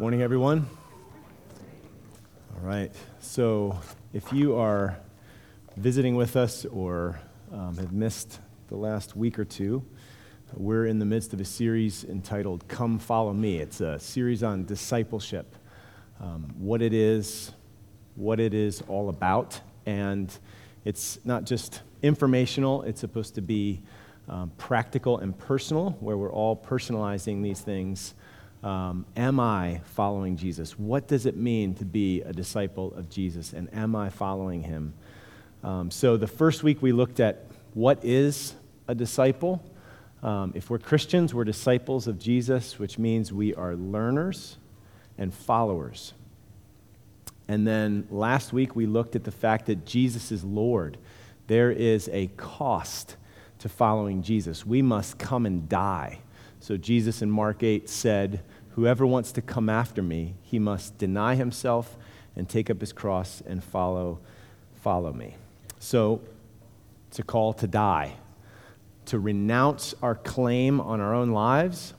Morning, everyone. All right. So, if you are visiting with us or um, have missed the last week or two, we're in the midst of a series entitled Come Follow Me. It's a series on discipleship, um, what it is, what it is all about. And it's not just informational, it's supposed to be um, practical and personal, where we're all personalizing these things. Um, am I following Jesus? What does it mean to be a disciple of Jesus? And am I following him? Um, so, the first week we looked at what is a disciple. Um, if we're Christians, we're disciples of Jesus, which means we are learners and followers. And then last week we looked at the fact that Jesus is Lord. There is a cost to following Jesus. We must come and die. So Jesus in Mark 8 said, Whoever wants to come after me, he must deny himself and take up his cross and follow, follow me. So it's a call to die, to renounce our claim on our own lives,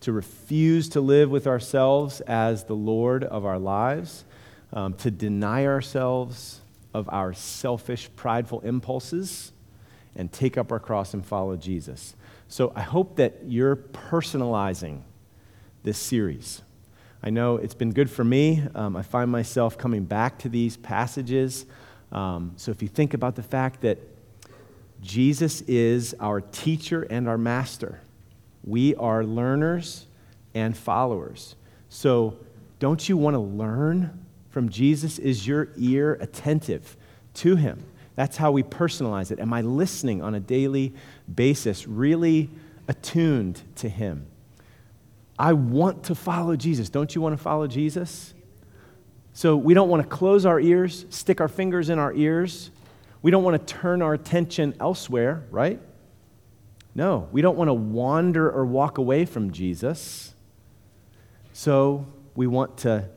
to refuse to live with ourselves as the Lord of our lives, um, to deny ourselves of our selfish, prideful impulses, and take up our cross and follow Jesus. So I hope that you're personalizing this series. I know it's been good for me. Um, I find myself coming back to these passages. Um, so if you think about the fact that Jesus is our teacher and our master, we are learners and followers. So don't you want to learn from Jesus? Is your ear attentive to him? That's how we personalize it. Am I listening on a daily basis, really attuned to Him? I want to follow Jesus. Don't you want to follow Jesus? So we don't want to close our ears, stick our fingers in our ears. We don't want to turn our attention elsewhere, right? No, we don't want to wander or walk away from Jesus. So we want to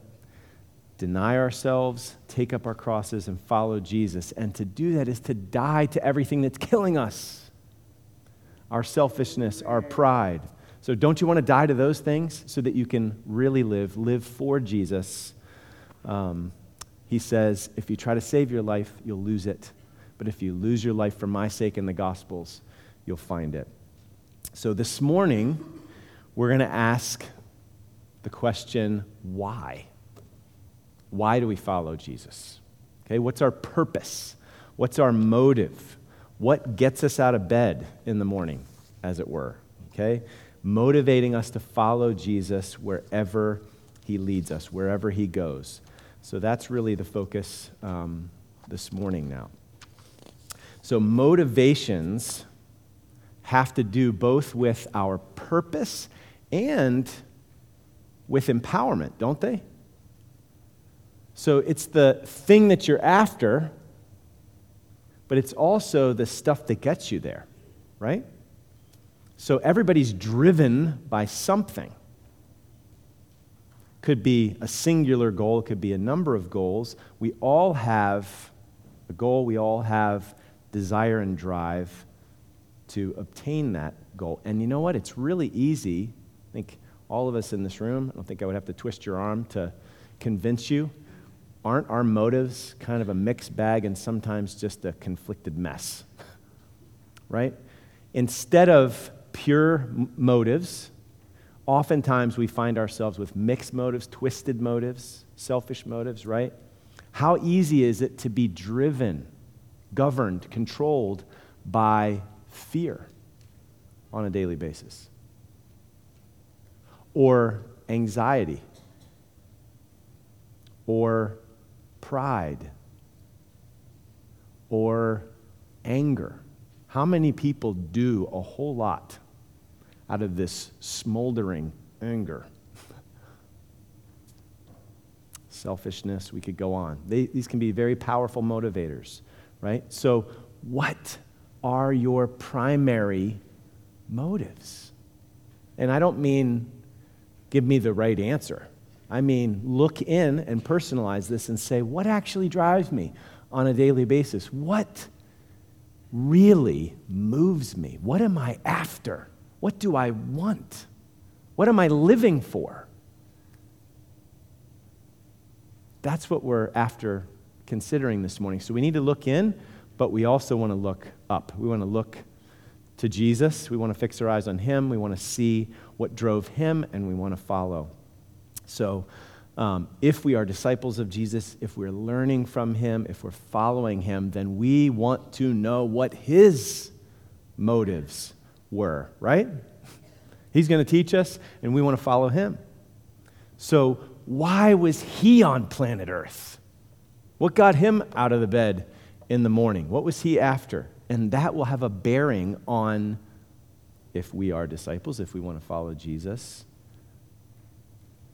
deny ourselves, take up our crosses, and follow Jesus. And to do that is to die to everything that's killing us our selfishness, our pride. So, don't you want to die to those things so that you can really live, live for Jesus? Um, he says, if you try to save your life, you'll lose it. But if you lose your life for my sake and the Gospels, you'll find it. So, this morning, we're going to ask the question why? Why do we follow Jesus? Okay, what's our purpose? What's our motive? What gets us out of bed in the morning, as it were? Okay? Motivating us to follow Jesus wherever he leads us, wherever he goes. So that's really the focus um, this morning now. So, motivations have to do both with our purpose and with empowerment, don't they? So it's the thing that you're after, but it's also the stuff that gets you there, right? So everybody's driven by something. Could be a singular goal, could be a number of goals. We all have a goal, we all have desire and drive to obtain that goal. And you know what? It's really easy. I think all of us in this room, I don't think I would have to twist your arm to convince you aren't our motives kind of a mixed bag and sometimes just a conflicted mess? right? Instead of pure motives, oftentimes we find ourselves with mixed motives, twisted motives, selfish motives, right? How easy is it to be driven, governed, controlled by fear on a daily basis? Or anxiety? Or pride or anger. How many people do a whole lot out of this smoldering anger? Selfishness, we could go on. They, these can be very powerful motivators, right? So, what are your primary motives? And I don't mean give me the right answer. I mean, look in and personalize this and say, what actually drives me on a daily basis? What really moves me? What am I after? What do I want? What am I living for? That's what we're after considering this morning. So we need to look in, but we also want to look up. We want to look to Jesus. We want to fix our eyes on Him. We want to see what drove Him, and we want to follow. So, um, if we are disciples of Jesus, if we're learning from Him, if we're following Him, then we want to know what His motives were, right? He's going to teach us, and we want to follow Him. So, why was He on planet Earth? What got Him out of the bed in the morning? What was He after? And that will have a bearing on if we are disciples, if we want to follow Jesus,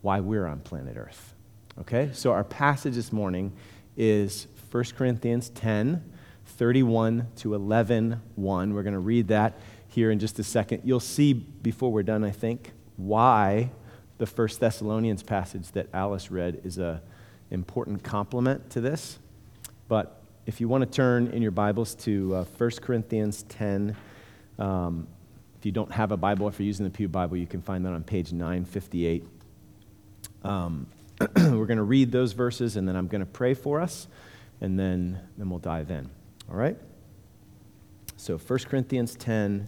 why we're on planet Earth. Okay? So our passage this morning is 1 Corinthians 10, 31 to 11, 1. We're going to read that here in just a second. You'll see before we're done, I think, why the First Thessalonians passage that Alice read is an important complement to this. But if you want to turn in your Bibles to uh, 1 Corinthians 10, um, if you don't have a Bible, if you're using the Pew Bible, you can find that on page 958. Um, we're going to read those verses, and then I'm going to pray for us, and then, then we'll dive in. All right? So 1 Corinthians 10,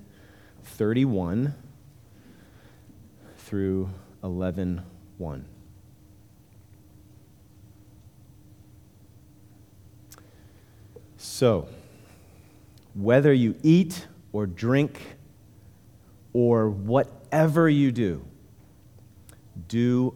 31 through 11, 1. So, whether you eat or drink or whatever you do, do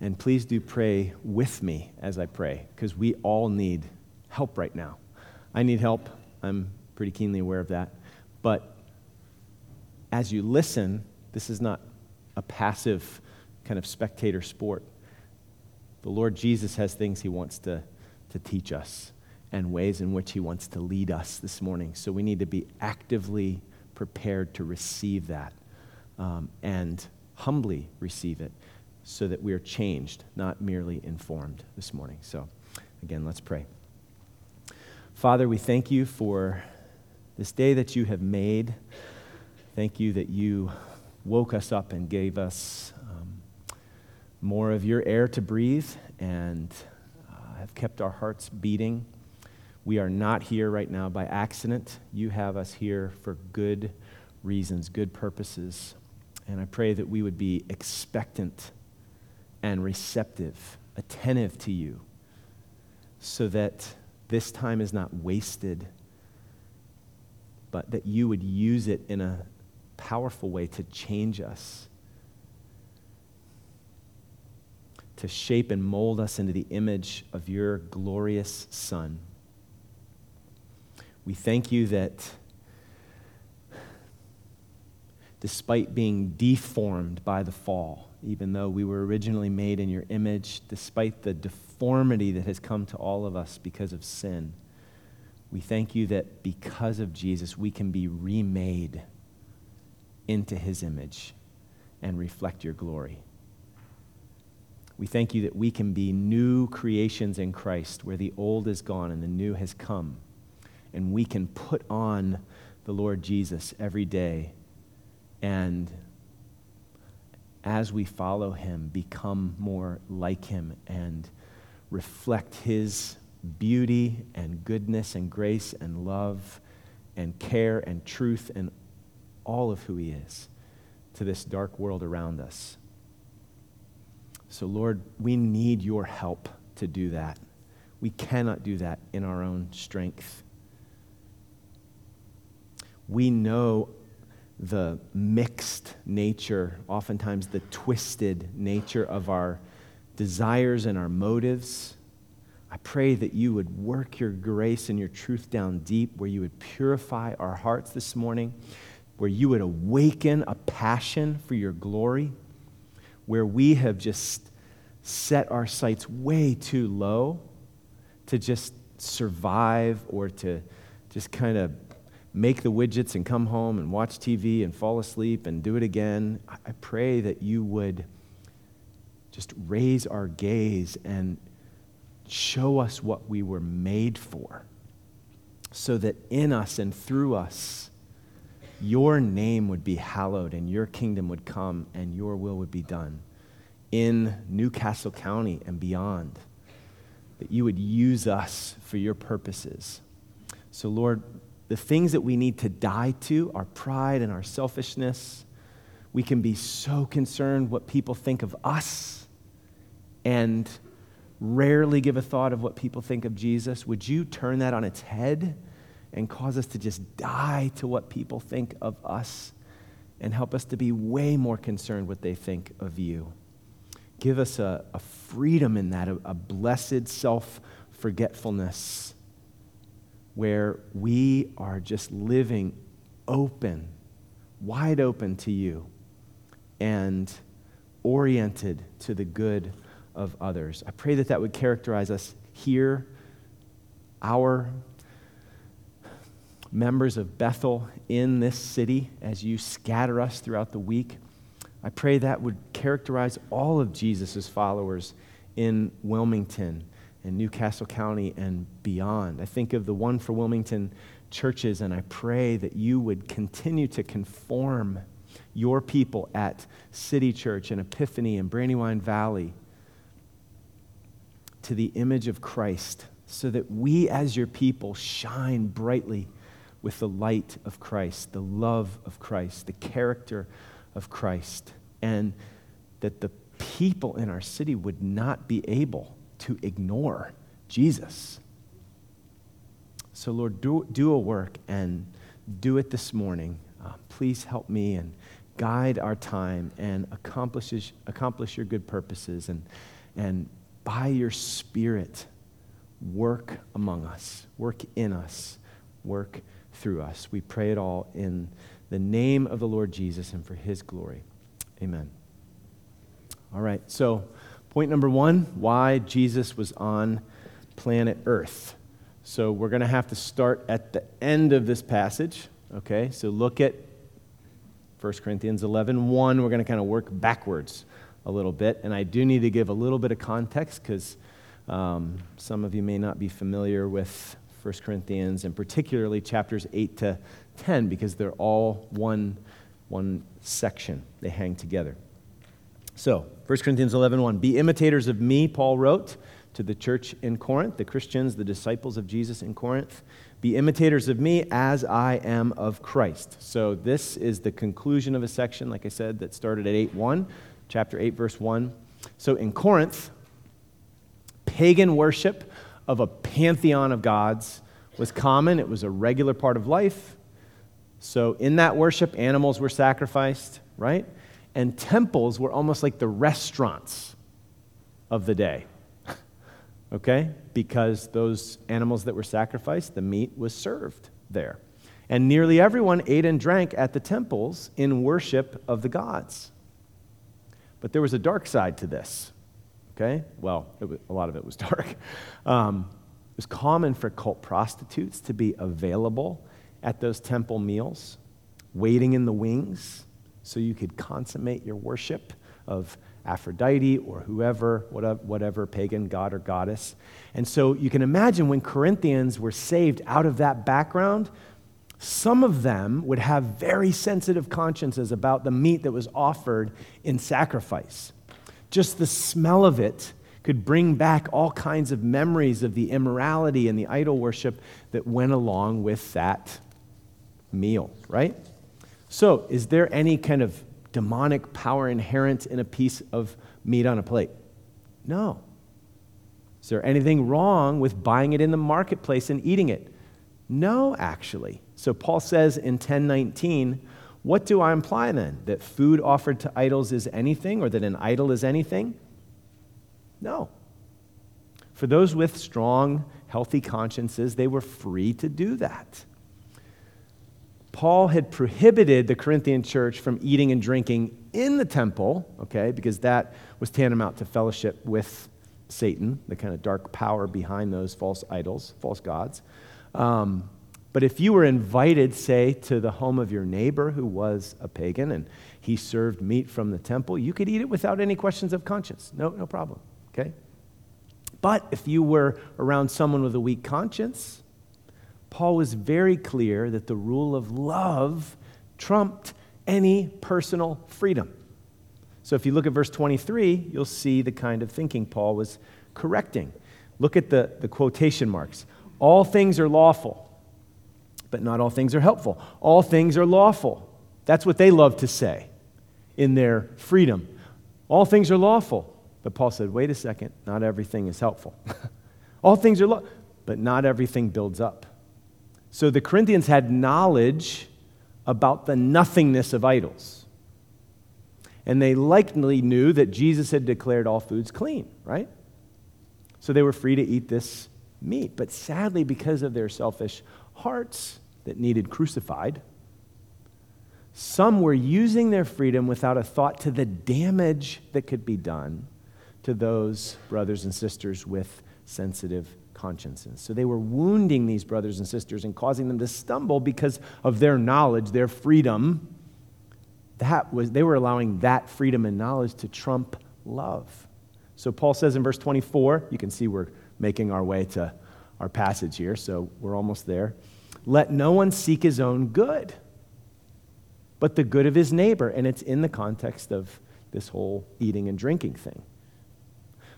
And please do pray with me as I pray, because we all need help right now. I need help. I'm pretty keenly aware of that. But as you listen, this is not a passive kind of spectator sport. The Lord Jesus has things he wants to, to teach us and ways in which he wants to lead us this morning. So we need to be actively prepared to receive that um, and humbly receive it so that we are changed, not merely informed this morning. So, again, let's pray. Father, we thank you for this day that you have made. Thank you that you woke us up and gave us more of your air to breathe and uh, have kept our hearts beating. We are not here right now by accident. You have us here for good reasons, good purposes. And I pray that we would be expectant and receptive, attentive to you, so that this time is not wasted, but that you would use it in a powerful way to change us to shape and mold us into the image of your glorious Son. We thank you that despite being deformed by the fall, even though we were originally made in your image, despite the deformity that has come to all of us because of sin, we thank you that because of Jesus, we can be remade into his image and reflect your glory. We thank you that we can be new creations in Christ, where the old is gone and the new has come. And we can put on the Lord Jesus every day and as we follow him, become more like him and reflect his beauty and goodness and grace and love and care and truth and all of who he is to this dark world around us. So, Lord, we need your help to do that. We cannot do that in our own strength. We know the mixed nature, oftentimes the twisted nature of our desires and our motives. I pray that you would work your grace and your truth down deep, where you would purify our hearts this morning where you would awaken a passion for your glory, where we have just set our sights way too low to just survive or to just kind of make the widgets and come home and watch TV and fall asleep and do it again. I pray that you would just raise our gaze and show us what we were made for, so that in us and through us, your name would be hallowed and your kingdom would come and your will would be done in New Castle County and beyond. That you would use us for your purposes. So, Lord, the things that we need to die to, our pride and our selfishness, we can be so concerned what people think of us and rarely give a thought of what people think of Jesus. Would you turn that on its head and cause us to just die to what people think of us and help us to be way more concerned what they think of you? Give us a, a freedom in that, a, a blessed self forgetfulness where we are just living open, wide open to you, and oriented to the good of others. I pray that that would characterize us here, our members of Bethel in this city, as you scatter us throughout the week. I pray that would characterize all of Jesus' followers in Wilmington and New Castle County and beyond. I think of the one for Wilmington churches, and I pray that you would continue to conform your people at City Church and Epiphany and Brandywine Valley to the image of Christ so that we as your people shine brightly with the light of Christ, the love of Christ, the character of Christ, and that the people in our city would not be able to ignore Jesus. So, Lord, do, do a work and do it this morning. Uh, please help me and guide our time and accomplish, accomplish your good purposes and, and by your Spirit, work among us, work in us, work through us. We pray it all in the name of the Lord Jesus and for his glory. Amen. All right, so point number one why Jesus was on planet Earth. So we're going to have to start at the end of this passage. Okay, so look at 1 Corinthians 11 1. We're going to kind of work backwards a little bit. And I do need to give a little bit of context because um, some of you may not be familiar with 1 Corinthians and particularly chapters 8 to 10 because they're all one, one section, they hang together. So, 1 Corinthians 11 1. Be imitators of me, Paul wrote to the church in Corinth, the Christians, the disciples of Jesus in Corinth. Be imitators of me as I am of Christ. So, this is the conclusion of a section, like I said, that started at 8 1, chapter 8, verse 1. So, in Corinth, pagan worship of a pantheon of gods was common, it was a regular part of life. So, in that worship, animals were sacrificed, right? And temples were almost like the restaurants of the day. okay? Because those animals that were sacrificed, the meat was served there. And nearly everyone ate and drank at the temples in worship of the gods. But there was a dark side to this. Okay? Well, was, a lot of it was dark. Um, it was common for cult prostitutes to be available at those temple meals, waiting in the wings so you could consummate your worship of Aphrodite or whoever, whatever, whatever, pagan god or goddess. And so you can imagine when Corinthians were saved out of that background, some of them would have very sensitive consciences about the meat that was offered in sacrifice. Just the smell of it could bring back all kinds of memories of the immorality and the idol worship that went along with that meal, right? So, is there any kind of demonic power inherent in a piece of meat on a plate? No. Is there anything wrong with buying it in the marketplace and eating it? No, actually. So Paul says in 1019, what do I imply then? That food offered to idols is anything or that an idol is anything? No. For those with strong, healthy consciences, they were free to do that. Paul had prohibited the Corinthian church from eating and drinking in the temple, okay, because that was tantamount to fellowship with Satan, the kind of dark power behind those false idols, false gods. Um, but if you were invited, say, to the home of your neighbor who was a pagan and he served meat from the temple, you could eat it without any questions of conscience. No, no problem, okay? But if you were around someone with a weak conscience, Paul was very clear that the rule of love trumped any personal freedom. So if you look at verse 23, you'll see the kind of thinking Paul was correcting. Look at the, the quotation marks. All things are lawful, but not all things are helpful. All things are lawful. That's what they love to say in their freedom. All things are lawful. But Paul said, wait a second, not everything is helpful. all things are lawful, but not everything builds up. So the Corinthians had knowledge about the nothingness of idols. And they likely knew that Jesus had declared all foods clean, right? So they were free to eat this meat. But sadly, because of their selfish hearts that needed crucified, some were using their freedom without a thought to the damage that could be done to those brothers and sisters with sensitive consciences. So they were wounding these brothers and sisters and causing them to stumble because of their knowledge, their freedom. That was, they were allowing that freedom and knowledge to trump love. So Paul says in verse 24, you can see we're making our way to our passage here, so we're almost there. Let no one seek his own good, but the good of his neighbor. And it's in the context of this whole eating and drinking thing.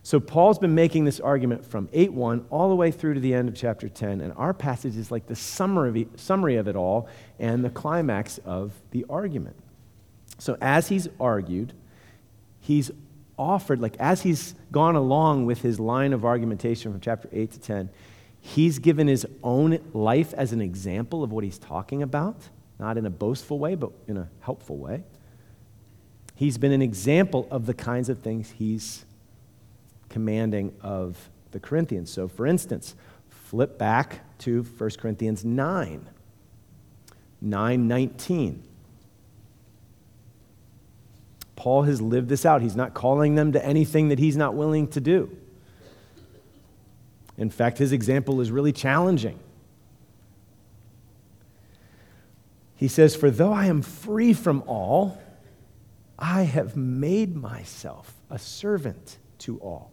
So Paul's been making this argument from 8:1 all the way through to the end of chapter 10, and our passage is like the summary of it all and the climax of the argument. So as he's argued, he's offered, like as he's gone along with his line of argumentation from chapter 8 to 10, he's given his own life as an example of what he's talking about, not in a boastful way, but in a helpful way. He's been an example of the kinds of things he's commanding of the Corinthians. So, for instance, flip back to 1 Corinthians 9, 9 19. Paul has lived this out. He's not calling them to anything that he's not willing to do. In fact, his example is really challenging. He says, For though I am free from all, I have made myself a servant to all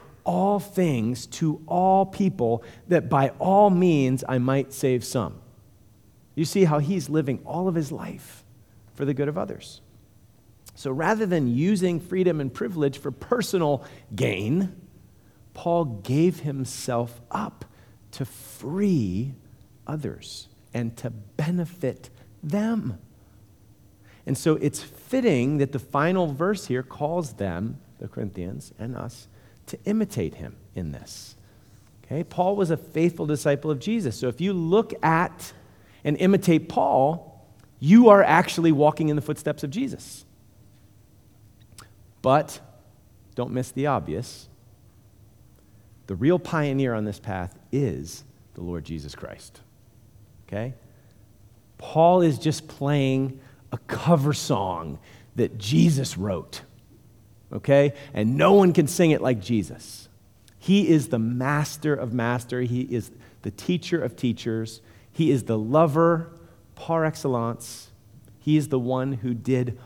all things to all people, that by all means I might save some. You see how he's living all of his life for the good of others. So rather than using freedom and privilege for personal gain, Paul gave himself up to free others and to benefit them. And so it's fitting that the final verse here calls them, the Corinthians and us, to imitate him in this. Okay? Paul was a faithful disciple of Jesus. So if you look at and imitate Paul, you are actually walking in the footsteps of Jesus. But don't miss the obvious. The real pioneer on this path is the Lord Jesus Christ. Okay? Paul is just playing a cover song that Jesus wrote okay? And no one can sing it like Jesus. He is the master of master, He is the teacher of teachers, He is the lover par excellence. He is the one who did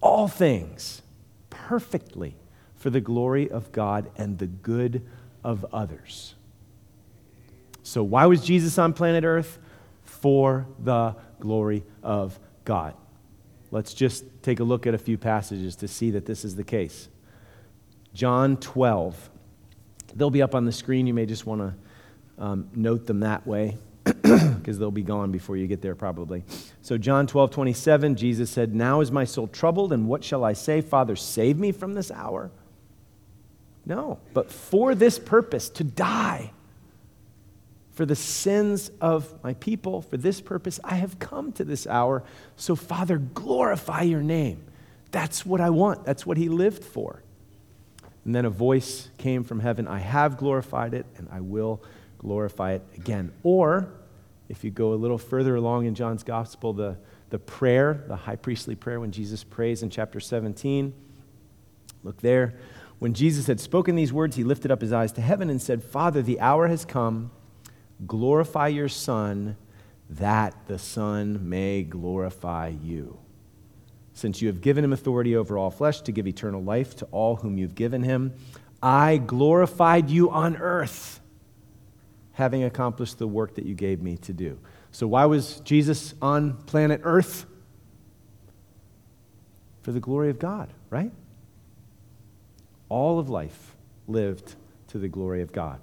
all things perfectly for the glory of God and the good of others. So, why was Jesus on planet Earth? For the glory of God. Let's just take a look at a few passages to see that this is the case. John 12. They'll be up on the screen. You may just want to um, note them that way. because they'll be gone before you get there probably. So, John 12, 27, Jesus said, Now is my soul troubled, and what shall I say? Father, save me from this hour. No, but for this purpose, to die for the sins of my people, for this purpose, I have come to this hour. So, Father, glorify your name. That's what I want. That's what he lived for. And then a voice came from heaven I have glorified it, and I will glorify it again. Or, if you go a little further along in John's gospel, the, the prayer, the high priestly prayer, when Jesus prays in chapter 17, look there. When Jesus had spoken these words, he lifted up his eyes to heaven and said, Father, the hour has come. Glorify your Son, that the Son may glorify you. Since you have given him authority over all flesh to give eternal life to all whom you've given him, I glorified you on earth, having accomplished the work that you gave me to do. So, why was Jesus on planet Earth? For the glory of God, right? All of life lived to the glory of God.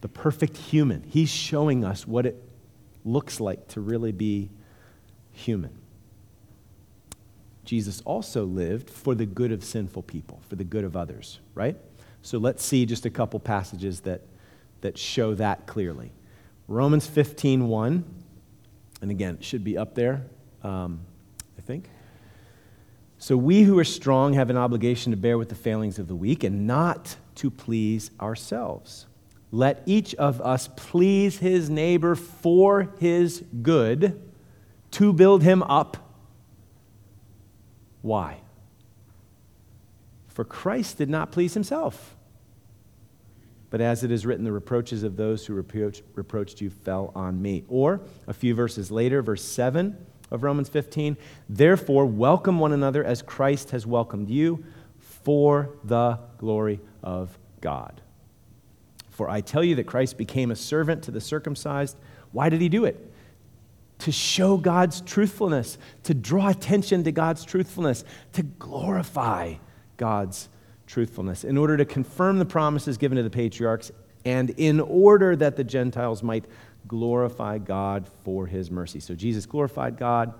The perfect human. He's showing us what it looks like to really be human. Jesus also lived for the good of sinful people, for the good of others, right? So let's see just a couple passages that, that show that clearly. Romans 15, 1, and again, it should be up there, um, I think. So we who are strong have an obligation to bear with the failings of the weak and not to please ourselves. Let each of us please his neighbor for his good, to build him up why? For Christ did not please himself. But as it is written, the reproaches of those who reproach, reproached you fell on me. Or a few verses later, verse 7 of Romans 15, therefore welcome one another as Christ has welcomed you for the glory of God. For I tell you that Christ became a servant to the circumcised. Why did he do it? to show God's truthfulness, to draw attention to God's truthfulness, to glorify God's truthfulness, in order to confirm the promises given to the patriarchs, and in order that the Gentiles might glorify God for his mercy. So Jesus glorified God.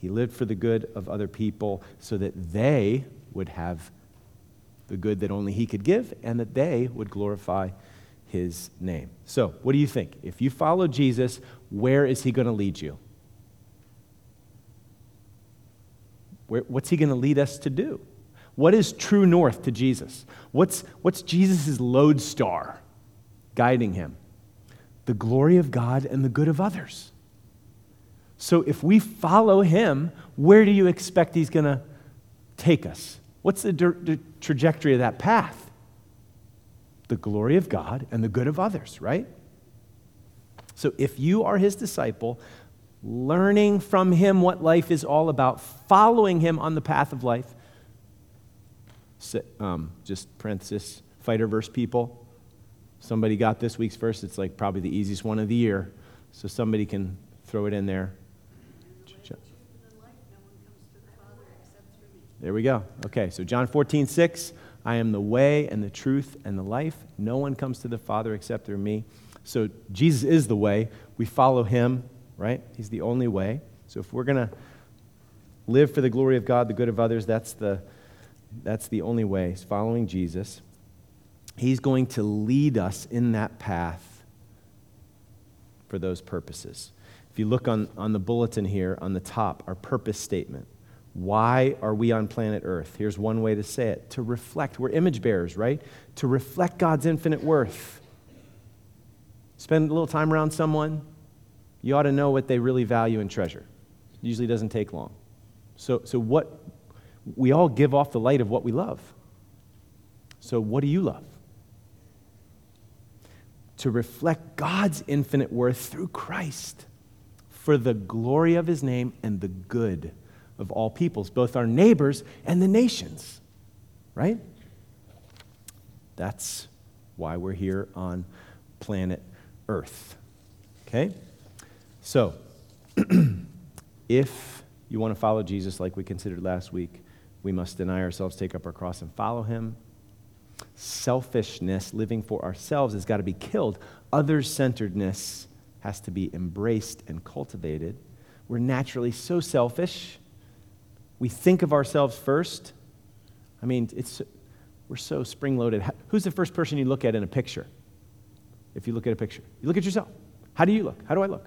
He lived for the good of other people so that they would have the good that only he could give and that they would glorify his name. So, what do you think? If you follow Jesus, where is he going to lead you? Where, what's he going to lead us to do? What is true north to Jesus? What's, what's Jesus' lodestar guiding him? The glory of God and the good of others. So if we follow him, where do you expect he's going to take us? What's the, trajectory of that path? the glory of God and the good of others, right? So if you are his disciple, learning from him what life is all about, following him on the path of life, um, just parenthesis, fighter verse people. Somebody got this week's verse. It's like probably the easiest one of the year. So somebody can throw it in there. There we go. Okay, so John 14, 6. I am the way and the truth and the life. No one comes to the Father except through me. So Jesus is the way. We follow him, right? He's the only way. So if we're going to live for the glory of God, the good of others, that's the, that's the only way. It's following Jesus. He's going to lead us in that path for those purposes. If you look on, on the bulletin here on the top, our purpose statement. Why are we on planet Earth? Here's one way to say it to reflect. We're image bearers, right? To reflect God's infinite worth. Spend a little time around someone, you ought to know what they really value and treasure. It usually doesn't take long. So, so what we all give off the light of what we love. So, what do you love? To reflect God's infinite worth through Christ for the glory of his name and the good of all peoples, both our neighbors and the nations, right? That's why we're here on planet Earth. Okay? So, if you want to follow Jesus like we considered last week, we must deny ourselves, take up our cross, and follow him. Selfishness, living for ourselves, has got to be killed. Others centeredness has to be embraced and cultivated. We're naturally so selfish. We think of ourselves first. I mean, it's, we're so spring loaded. Who's the first person you look at in a picture? If you look at a picture, you look at yourself. How do you look? How do I look?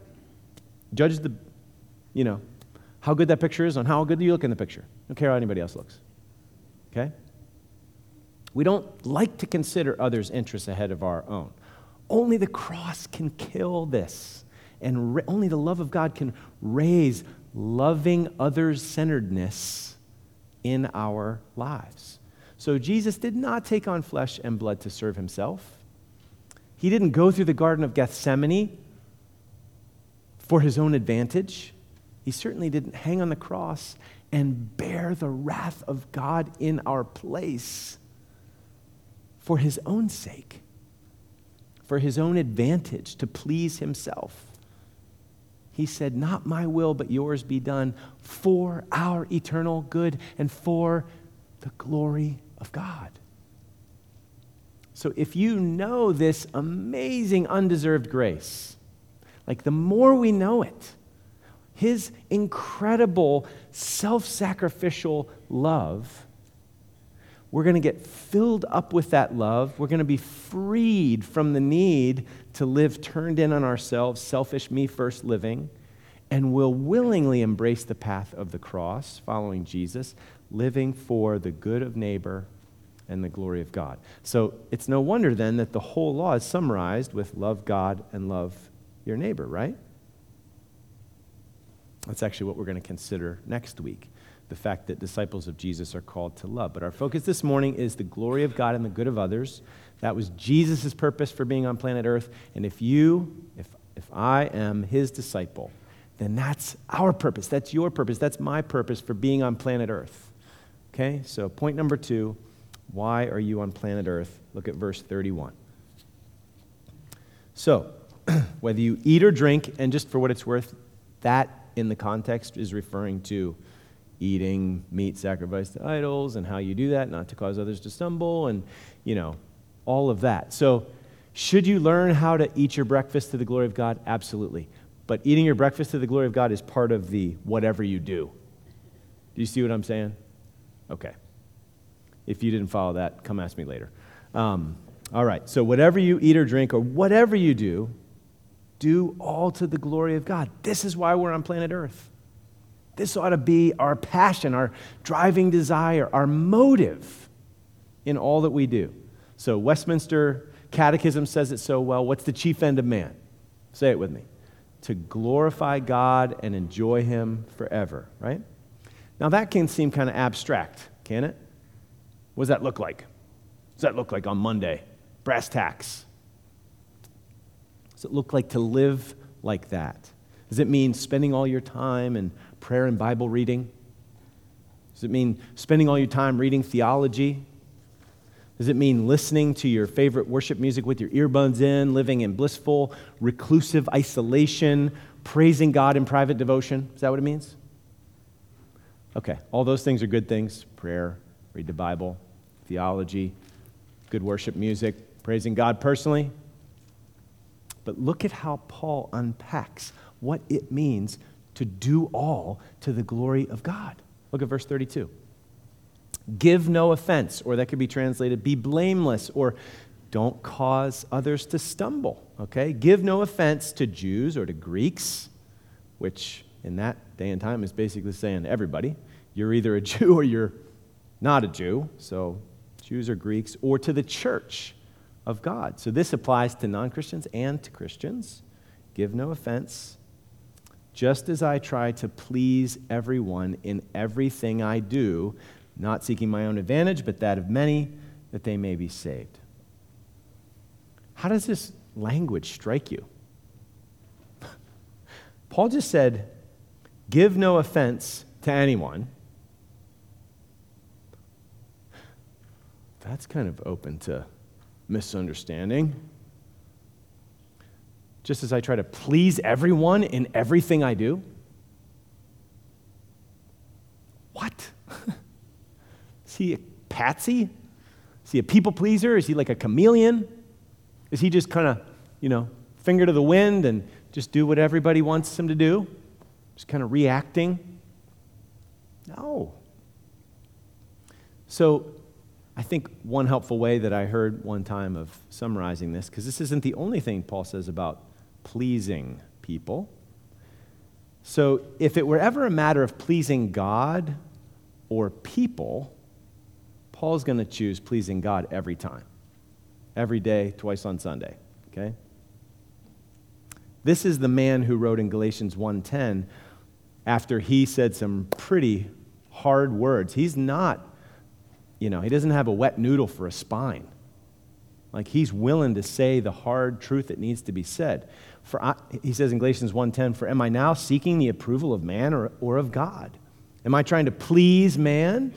Judge the, you know, how good that picture is on how good you look in the picture. Don't care how anybody else looks. Okay? We don't like to consider others' interests ahead of our own. Only the cross can kill this. And ra- only the love of God can raise loving others centeredness in our lives. So Jesus did not take on flesh and blood to serve himself. He didn't go through the Garden of Gethsemane for his own advantage. He certainly didn't hang on the cross and bear the wrath of God in our place for his own sake, for his own advantage, to please himself. He said, Not my will, but yours be done for our eternal good and for the glory of God. So if you know this amazing undeserved grace, like the more we know it, his incredible self sacrificial love, we're going to get filled up with that love. We're going to be freed from the need to live turned in on ourselves, selfish, me first living, and will willingly embrace the path of the cross, following Jesus, living for the good of neighbor and the glory of God. So it's no wonder then that the whole law is summarized with love God and love your neighbor, right? That's actually what we're going to consider next week the fact that disciples of Jesus are called to love. But our focus this morning is the glory of God and the good of others. That was Jesus' purpose for being on planet Earth. And if you, if, if I am his disciple, then that's our purpose. That's your purpose. That's my purpose for being on planet Earth. Okay? So, point number two why are you on planet Earth? Look at verse 31. So, whether you eat or drink, and just for what it's worth, that in the context is referring to eating meat sacrificed to idols and how you do that, not to cause others to stumble, and, you know, all of that. So, should you learn how to eat your breakfast to the glory of God? Absolutely. But eating your breakfast to the glory of God is part of the whatever you do. Do you see what I'm saying? Okay. If you didn't follow that, come ask me later. Um, all right, so whatever you eat or drink or whatever you do, do all to the glory of God. This is why we're on planet Earth. This ought to be our passion, our driving desire, our motive in all that we do. So, Westminster Catechism says it so well. What's the chief end of man? Say it with me to glorify God and enjoy Him forever, right? Now, that can seem kind of abstract, can it? What does that look like? What does that look like on Monday? Brass tacks. Does it look like to live like that? Does it mean spending all your time in prayer and Bible reading? Does it mean spending all your time reading theology? Does it mean listening to your favorite worship music with your earbuds in, living in blissful, reclusive isolation, praising God in private devotion? Is that what it means? Okay, all those things are good things prayer, read the Bible, theology, good worship music, praising God personally. But look at how Paul unpacks what it means to do all to the glory of God. Look at verse 32. Give no offense, or that could be translated be blameless, or don't cause others to stumble. Okay? Give no offense to Jews or to Greeks, which in that day and time is basically saying everybody. You're either a Jew or you're not a Jew, so Jews or Greeks, or to the church of God. So this applies to non Christians and to Christians. Give no offense. Just as I try to please everyone in everything I do, not seeking my own advantage, but that of many, that they may be saved. How does this language strike you? Paul just said, Give no offense to anyone that's kind of open to misunderstanding. Just as I try to please everyone in everything I do. What? Is he a patsy? Is he a people pleaser? Is he like a chameleon? Is he just kind of, you know, finger to the wind and just do what everybody wants him to do, just kind of reacting. No. So, I think one helpful way that I heard one time of summarizing this, because this isn't the only thing Paul says about pleasing people. So, if it were ever a matter of pleasing God or people, Paul's going to choose pleasing God every time, every day, twice on Sunday. Okay? This is the man who wrote in Galatians 1:10 after he said some pretty hard words. He's not, you know, he doesn't have a wet noodle for a spine. Like he's willing to say the hard truth that needs to be said. For I, he says in Galatians 1:10, "For am I now seeking the approval of man or, or of God? Am I trying to please man?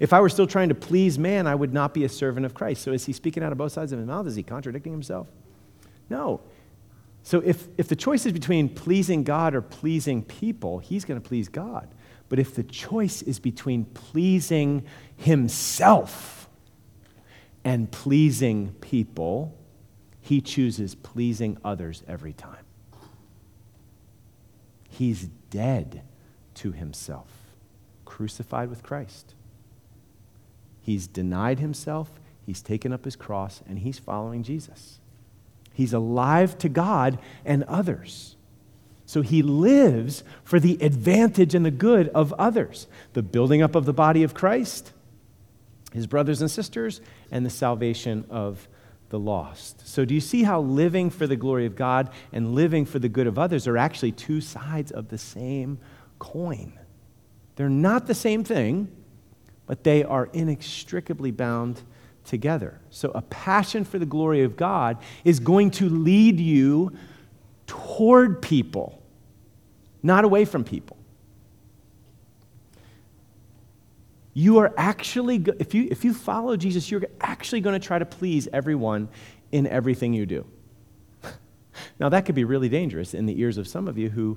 If I were still trying to please man, I would not be a servant of Christ." So is he speaking out of both sides of his mouth? Is he contradicting himself? No. So if, if the choice is between pleasing God or pleasing people, he's going to please God. But if the choice is between pleasing himself and pleasing people, he chooses pleasing others every time. He's dead to himself, crucified with Christ. He's denied himself, he's taken up his cross, and he's following Jesus. He's alive to God and others. So he lives for the advantage and the good of others the building up of the body of Christ, his brothers and sisters, and the salvation of the lost. So, do you see how living for the glory of God and living for the good of others are actually two sides of the same coin? They're not the same thing, but they are inextricably bound together. So, a passion for the glory of God is going to lead you toward people, not away from people. You are actually, if you, if you follow Jesus, you're actually going to try to please everyone in everything you do. now, that could be really dangerous in the ears of some of you who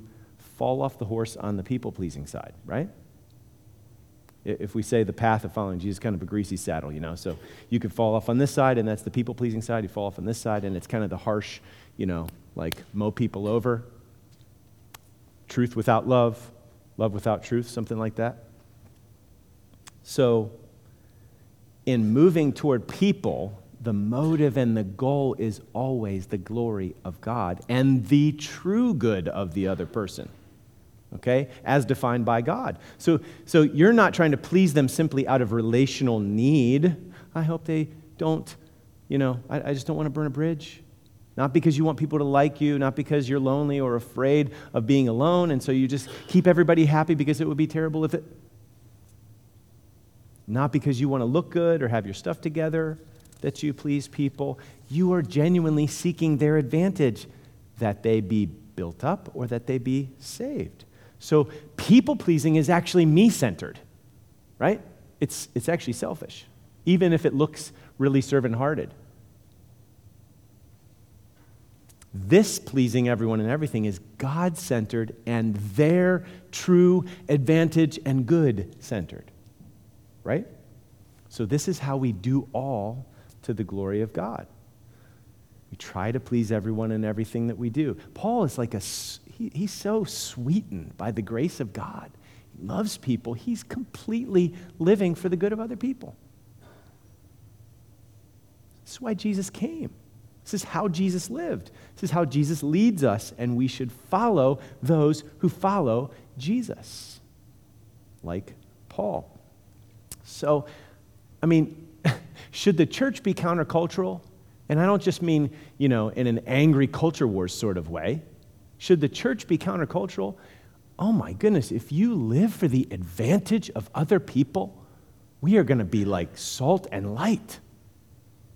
fall off the horse on the people pleasing side, right? If we say the path of following Jesus, is kind of a greasy saddle, you know. So you could fall off on this side, and that's the people pleasing side. You fall off on this side, and it's kind of the harsh, you know, like mow people over. Truth without love, love without truth, something like that. So, in moving toward people, the motive and the goal is always the glory of God and the true good of the other person okay, as defined by God. So, so you're not trying to please them simply out of relational need. I hope they don't, you know, I, I just don't want to burn a bridge. Not because you want people to like you, not because you're lonely or afraid of being alone, and so you just keep everybody happy because it would be terrible if it. Not because you want to look good or have your stuff together that you please people. You are genuinely seeking their advantage, that they be built up or that they be saved. So people pleasing is actually me centered, right? It's, it's actually selfish, even if it looks really servant hearted. This pleasing everyone and everything is God centered and their true advantage and good centered, right? So, this is how we do all to the glory of God. We try to please everyone in everything that we do. Paul is like a he, he's so sweetened by the grace of God. He loves people. He's completely living for the good of other people. This is why Jesus came. This is how Jesus lived. This is how Jesus leads us, and we should follow those who follow Jesus, like Paul. So, I mean, should the church be countercultural? And I don't just mean, you know, in an angry culture wars sort of way. Should the church be countercultural? Oh my goodness, if you live for the advantage of other people, we are going to be like salt and light.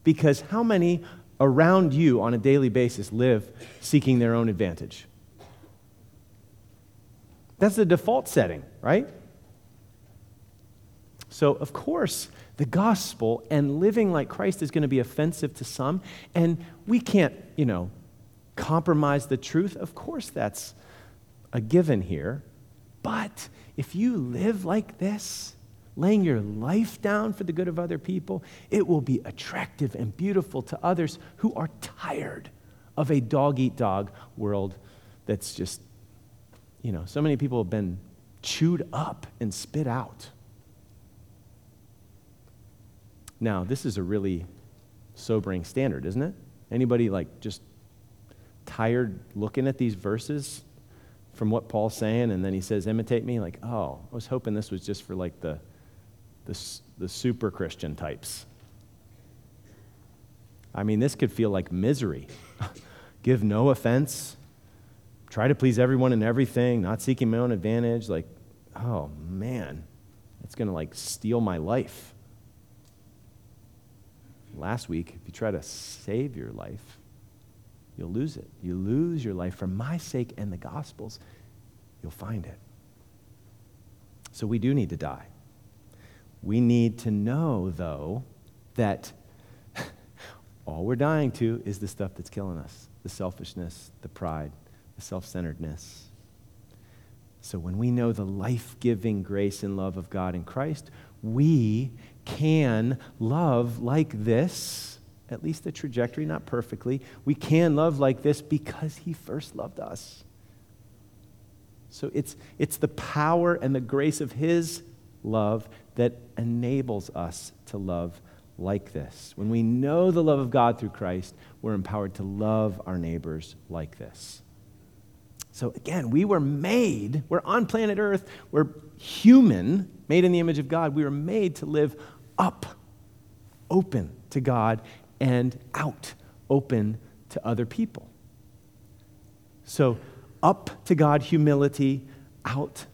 Because how many around you on a daily basis live seeking their own advantage? That's the default setting, right? So, of course, the gospel and living like Christ is going to be offensive to some, and we can't, you know, compromise the truth? Of course, that's a given here. But if you live like this, laying your life down for the good of other people, it will be attractive and beautiful to others who are tired of a dog eat dog world that's just, you know, so many people have been chewed up and spit out. Now, this is a really sobering standard, isn't it? Anybody like just tired looking at these verses from what Paul's saying, and then he says, imitate me? Like, oh, I was hoping this was just for like the, the, the super Christian types. I mean, this could feel like misery. Give no offense, try to please everyone and everything, not seeking my own advantage. Like, oh man, it's going to like steal my life. Last week, if you try to save your life, you'll lose it. You lose your life for my sake and the gospel's, you'll find it. So we do need to die. We need to know, though, that all we're dying to is the stuff that's killing us the selfishness, the pride, the self centeredness. So when we know the life giving grace and love of God in Christ, we can love like this, at least the trajectory, not perfectly. We can love like this because He first loved us. So it's, it's the power and the grace of His love that enables us to love like this. When we know the love of God through Christ, we're empowered to love our neighbors like this. So again, we were made, we're on planet Earth, we're human, made in the image of God. We were made to live up, open to God, and out, open to other people. So, up to God, humility, out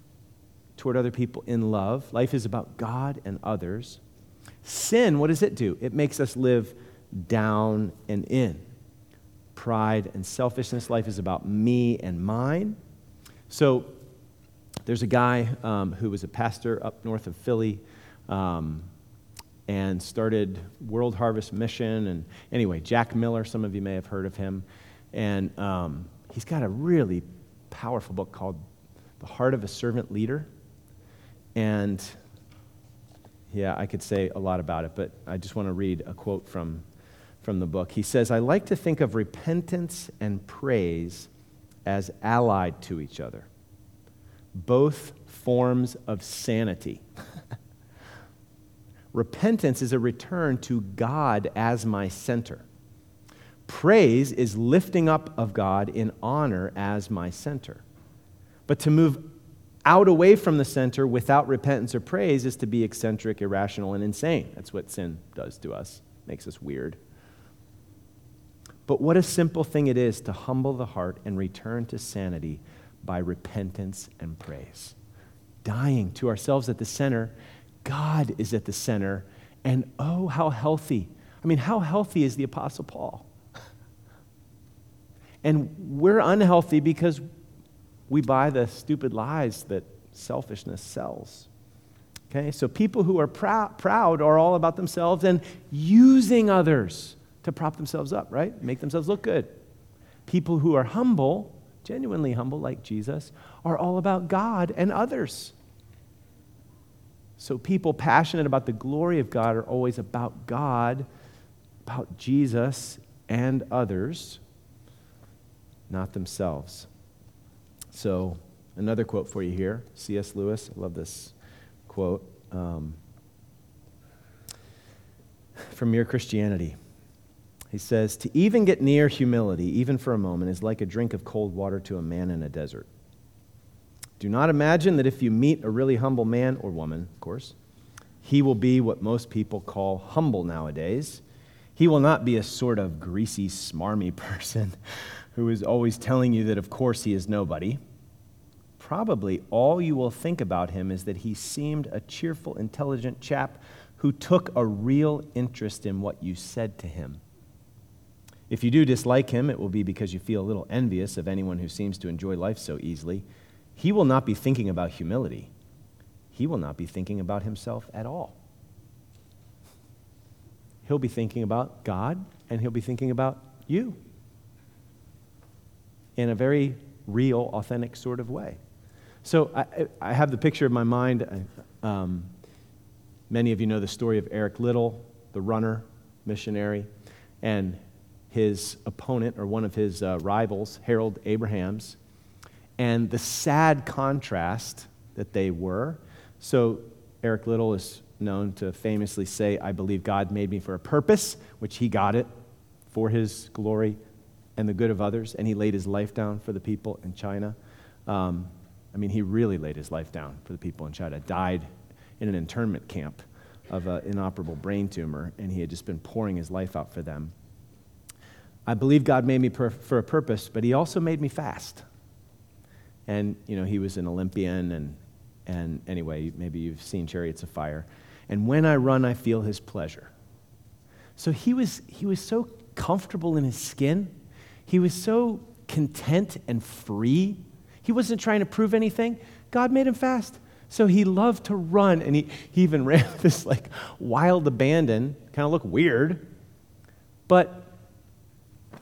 toward other people in love. Life is about God and others. Sin, what does it do? It makes us live down and in. Pride and selfishness. Life is about me and mine. So, there's a guy um, who was a pastor up north of Philly. Um, and started World Harvest Mission. And anyway, Jack Miller, some of you may have heard of him. And um, he's got a really powerful book called The Heart of a Servant Leader. And yeah, I could say a lot about it, but I just want to read a quote from, from the book. He says, I like to think of repentance and praise as allied to each other, both forms of sanity. Repentance is a return to God as my center. Praise is lifting up of God in honor as my center. But to move out away from the center without repentance or praise is to be eccentric, irrational, and insane. That's what sin does to us, makes us weird. But what a simple thing it is to humble the heart and return to sanity by repentance and praise. Dying to ourselves at the center God is at the center. And oh, how healthy. I mean, how healthy is the Apostle Paul? And we're unhealthy because we buy the stupid lies that selfishness sells. Okay, so people who are prou- proud are all about themselves and using others to prop themselves up, right? Make themselves look good. People who are humble, genuinely humble like Jesus, are all about God and others. So, people passionate about the glory of God are always about God, about Jesus and others, not themselves. So, another quote for you here C.S. Lewis, I love this quote um, from Mere Christianity. He says, To even get near humility, even for a moment, is like a drink of cold water to a man in a desert. Do not imagine that if you meet a really humble man or woman, of course, he will be what most people call humble nowadays. He will not be a sort of greasy, smarmy person who is always telling you that, of course, he is nobody. Probably all you will think about him is that he seemed a cheerful, intelligent chap who took a real interest in what you said to him. If you do dislike him, it will be because you feel a little envious of anyone who seems to enjoy life so easily he will not be thinking about humility. He will not be thinking about himself at all. He'll be thinking about God and he'll be thinking about you in a very real, authentic sort of way. So I, I have the picture in my mind. Um, many of you know the story of Eric Liddell, the runner, missionary, and his opponent, or one of his uh, rivals, Harold Abrahams, and the sad contrast that they were. So, Eric Liddell is known to famously say, I believe God made me for a purpose, which he got it for his glory and the good of others, and he laid his life down for the people in China. Um, I mean, he really laid his life down for the people in China, died in an internment camp of an inoperable brain tumor, and he had just been pouring his life out for them. I believe God made me per- for a purpose, but he also made me fast. And, you know, he was an Olympian, and, and anyway, maybe you've seen Chariots of Fire. And when I run, I feel his pleasure. So he was, he was so comfortable in his skin. He was so content and free. He wasn't trying to prove anything. God made him fast. So he loved to run, and he, he even ran this like wild abandon, kind of looked weird. But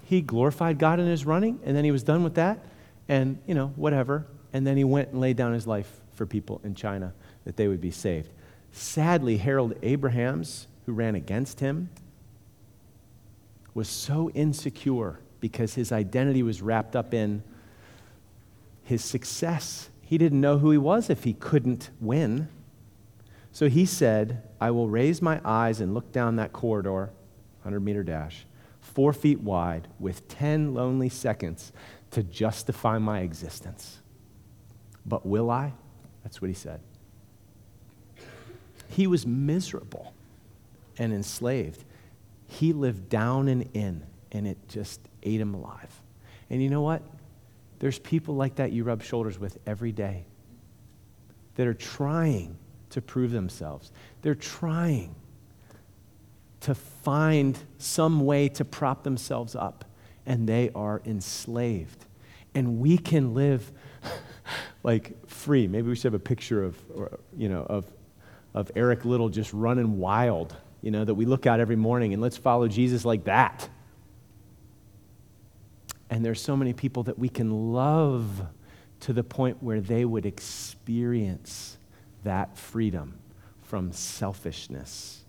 he glorified God in his running, and then he was done with that, and you know, whatever. And then he went and laid down his life for people in China that they would be saved. Sadly, Harold Abrahams, who ran against him, was so insecure because his identity was wrapped up in his success he didn't know who he was if he couldn't win. So he said, I will raise my eyes and look down that corridor, 100 meter dash, four feet wide, with 10 lonely seconds to justify my existence. But will I? That's what he said. He was miserable and enslaved. He lived down and in, and it just ate him alive. And you know what? There's people like that you rub shoulders with every day that are trying to prove themselves. They're trying to find some way to prop themselves up, and they are enslaved. And we can live like free. Maybe we should have a picture of, you know, of, of Eric Liddell just running wild, you know, that we look out every morning, and let's follow Jesus like that. And there's so many people that we can love to the point where they would experience that freedom from selfishness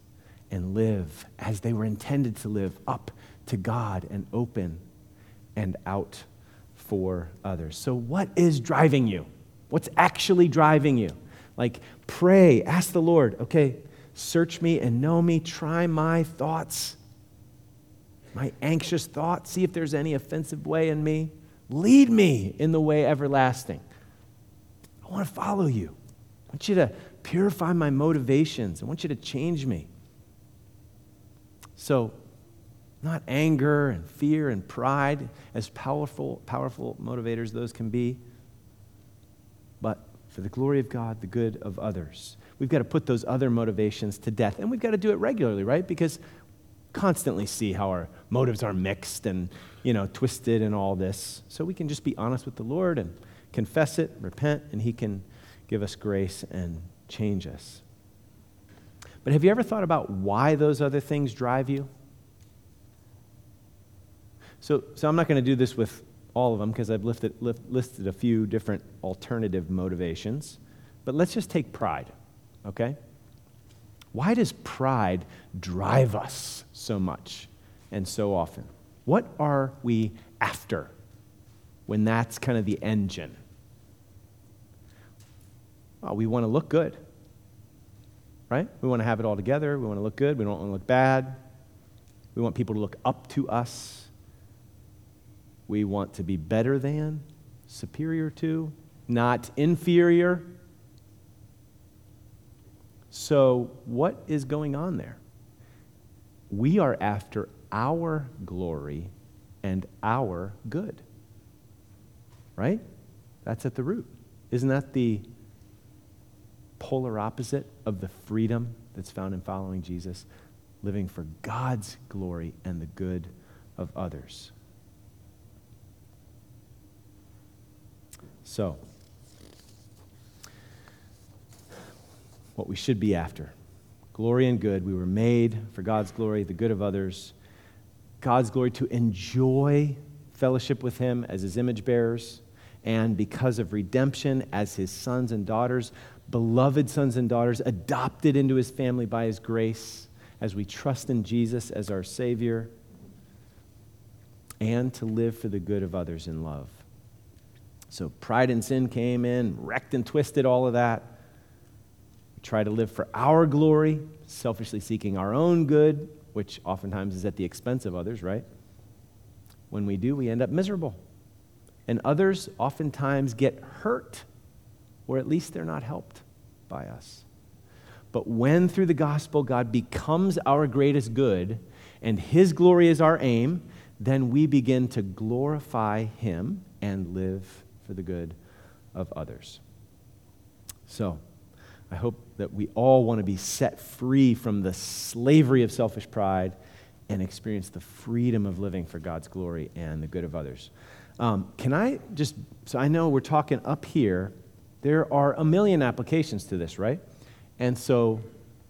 and live as they were intended to live up to God and open and out for others. So, what is driving you? What's actually driving you? Like, pray, ask the Lord, okay, search me and know me, try my thoughts my anxious thoughts, see if there's any offensive way in me. Lead me in the way everlasting. I want to follow you. I want you to purify my motivations. I want you to change me. So, not anger and fear and pride, as powerful, powerful motivators those can be, but for the glory of God, the good of others. We've got to put those other motivations to death. And we've got to do it regularly, right? Because constantly see how our motives are mixed and, you know, twisted and all this. So we can just be honest with the Lord and confess it, repent, and He can give us grace and change us. But have you ever thought about why those other things drive you? So, so I'm not going to do this with all of them because I've lifted, lift, listed a few different alternative motivations. But let's just take pride, okay? Why does pride drive us so much and so often? What are we after when that's kind of the engine? Well, we want to look good, right? We want to have it all together. We want to look good. We don't want to look bad. We want people to look up to us. We want to be better than, superior to, not inferior. So, what is going on there? We are after our glory and our good. Right? That's at the root. Isn't that the polar opposite of the freedom that's found in following Jesus? Living for God's glory and the good of others. So, what we should be after glory and good. We were made for God's glory, the good of others, God's glory to enjoy fellowship with Him as His image bearers, and because of redemption, as His sons and daughters, beloved sons and daughters, adopted into His family by His grace, as we trust in Jesus as our Savior, and to live for the good of others in love. So pride and sin came in, wrecked and twisted all of that. We try to live for our glory, selfishly seeking our own good, which oftentimes is at the expense of others, right? When we do, we end up miserable. And others oftentimes get hurt, or at least they're not helped by us. But when through the gospel God becomes our greatest good and his glory is our aim, then we begin to glorify him and live for the good of others. So, I hope that we all want to be set free from the slavery of selfish pride and experience the freedom of living for God's glory and the good of others. Um, can I just, so I know we're talking up here, there are a million applications to this, right? And so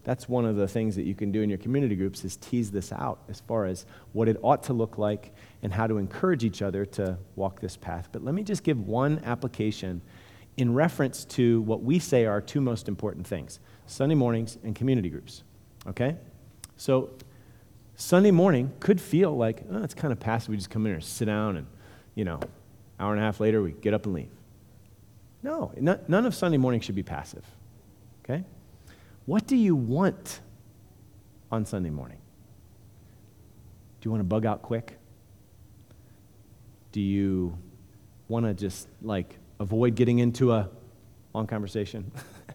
that's one of the things that you can do in your community groups is tease this out as far as what it ought to look like and how to encourage each other to walk this path. But let me just give one application in reference to what we say are two most important things Sunday mornings and community groups. Okay? So, Sunday morning could feel like, oh, it's kind of passive. We just come in and sit down, and, you know, hour and a half later, we get up and leave. No, none of Sunday morning should be passive. Okay? What do you want on Sunday morning? Do you want to bug out quick? Do you want to just like avoid getting into a long conversation?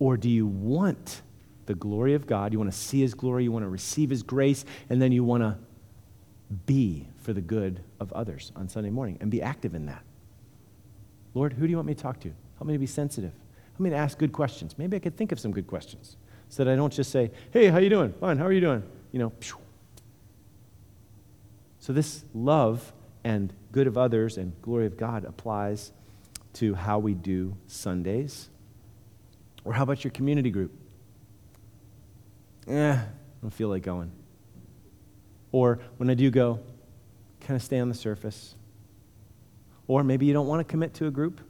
or do you want the glory of God? You want to see His glory, you want to receive His grace, and then you want to be for the good of others on Sunday morning and be active in that. Lord, who do you want me to talk to? Help me to be sensitive. Help me to ask good questions. Maybe I could think of some good questions so that I don't just say, hey, how you doing? Fine, how are you doing? You know, so, this love and good of others and glory of God applies to how we do Sundays. Or how about your community group? Eh, I don't feel like going. Or when I do go, kind of stay on the surface. Or maybe you don't want to commit to a group.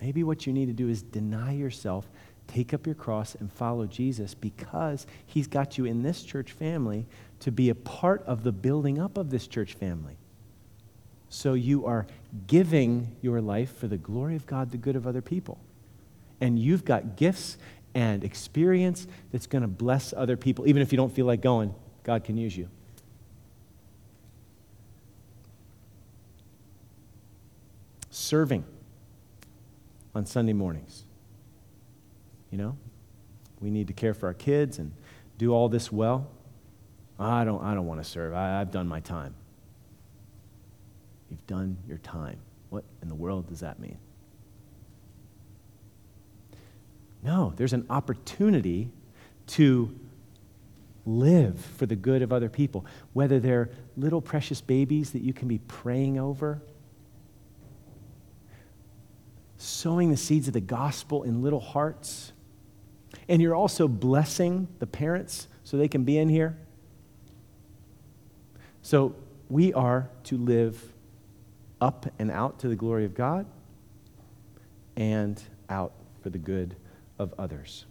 Maybe what you need to do is deny yourself take up your cross and follow Jesus because he's got you in this church family to be a part of the building up of this church family. So you are giving your life for the glory of God, the good of other people. And you've got gifts and experience that's going to bless other people. Even if you don't feel like going, God can use you. Serving on Sunday mornings. You know, we need to care for our kids and do all this well. I don't, I don't want to serve. I, I've done my time. You've done your time. What in the world does that mean? No, there's an opportunity to live for the good of other people, whether they're little precious babies that you can be praying over, sowing the seeds of the gospel in little hearts and you're also blessing the parents so they can be in here. So we are to live up and out to the glory of God and out for the good of others.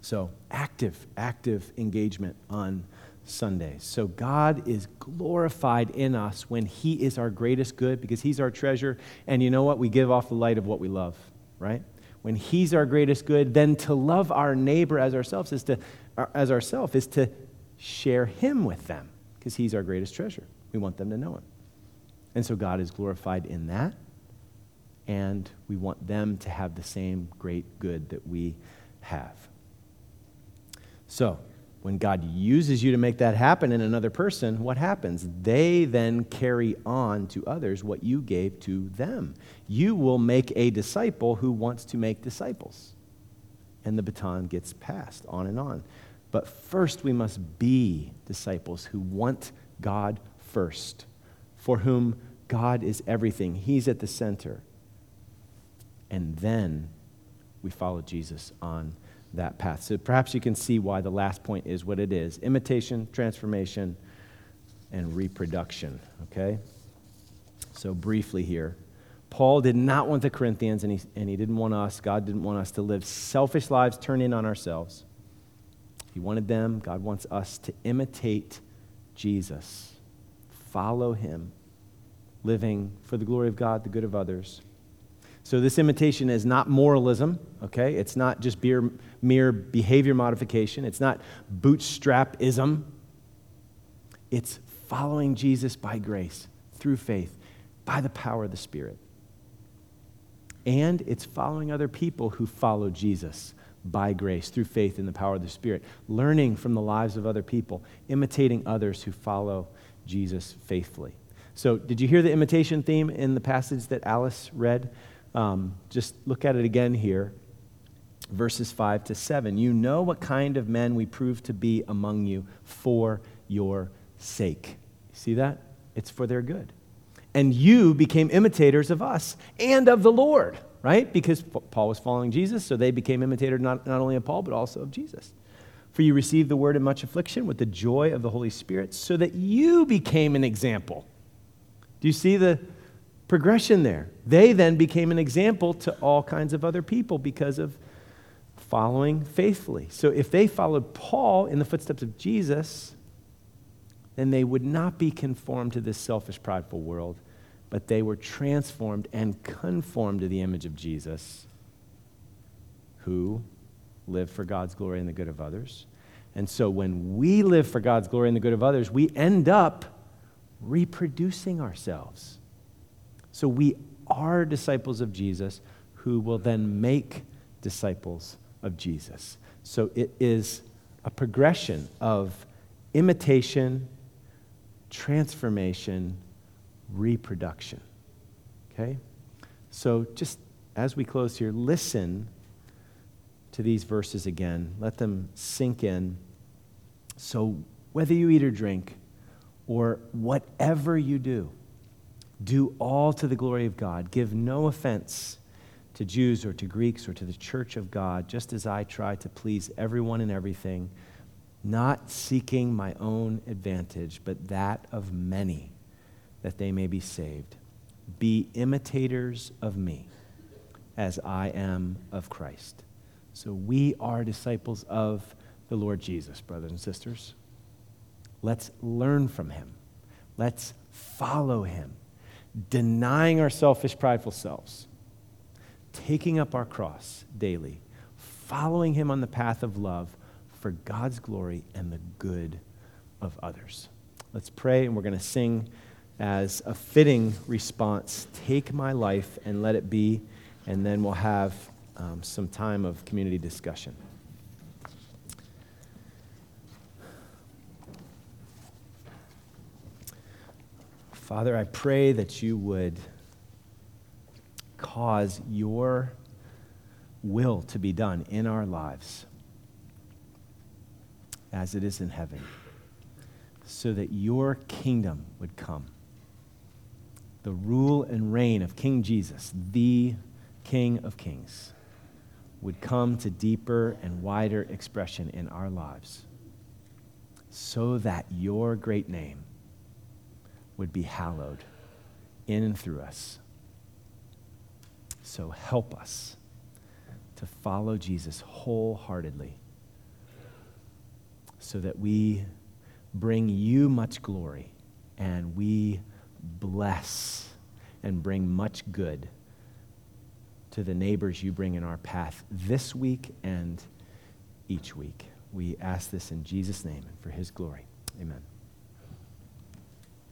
So, active, active engagement on Sundays. So, God is glorified in us when He is our greatest good because He's our treasure. And you know what? We give off the light of what we love, right? when he's our greatest good, then to love our neighbor as ourselves is to uh, as ourself is to share him with them because he's our greatest treasure. We want them to know him. And so God is glorified in that. And we want them to have the same great good that we have. So, when God uses you to make that happen in another person, what happens? They then carry on to others what you gave to them. You will make a disciple who wants to make disciples. And the baton gets passed on and on. But first, we must be disciples who want God first, for whom God is everything. He's at the center. And then we follow Jesus on that path. So perhaps you can see why the last point is what it is imitation, transformation, and reproduction. Okay? So, briefly here, Paul did not want the Corinthians, and he, and he didn't want us, God didn't want us to live selfish lives, turn in on ourselves. He wanted them, God wants us to imitate Jesus follow him, living for the glory of God, the good of others. So, this imitation is not moralism, okay? It's not just mere, mere behavior modification. It's not bootstrapism. It's following Jesus by grace, through faith, by the power of the Spirit. And it's following other people who follow Jesus by grace, through faith in the power of the Spirit, learning from the lives of other people, imitating others who follow Jesus faithfully. So, did you hear the imitation theme in the passage that Alice read? Um, just look at it again here, verses 5 to 7. You know what kind of men we prove to be among you for your sake. See that? It's for their good. And you became imitators of us and of the Lord, right? Because Paul was following Jesus, so they became imitators not, not only of Paul, but also of Jesus. For you received the word in much affliction with the joy of the Holy Spirit, so that you became an example. Do you see the progression there? They then became an example to all kinds of other people because of following faithfully. So if they followed Paul in the footsteps of Jesus, then they would not be conformed to this selfish, prideful world, but they were transformed and conformed to the image of Jesus, who lived for God's glory and the good of others. And so when we live for God's glory and the good of others, we end up reproducing ourselves. So we are disciples of Jesus who will then make disciples of Jesus. So it is a progression of imitation transformation, reproduction. Okay? So just as we close here, listen to these verses again. Let them sink in. So whether you eat or drink, or whatever you do, do all to the glory of God. Give no offense to Jews or to Greeks or to the church of God, just as I try to please everyone and everything not seeking my own advantage, but that of many, that they may be saved. Be imitators of me, as I am of Christ. So we are disciples of the Lord Jesus, brothers and sisters. Let's learn from him. Let's follow him, denying our selfish, prideful selves, taking up our cross daily, following him on the path of love for God's glory and the good of others. Let's pray, and we're going to sing as a fitting response Take my life and let it be, and then we'll have um, some time of community discussion. Father, I pray that you would cause your will to be done in our lives as it is in heaven, so that your kingdom would come. The rule and reign of King Jesus, the King of Kings, would come to deeper and wider expression in our lives, so that your great name would be hallowed in and through us. So help us to follow Jesus wholeheartedly so that we bring you much glory and we bless and bring much good to the neighbors you bring in our path this week and each week. We ask this in Jesus' name and for his glory. Amen.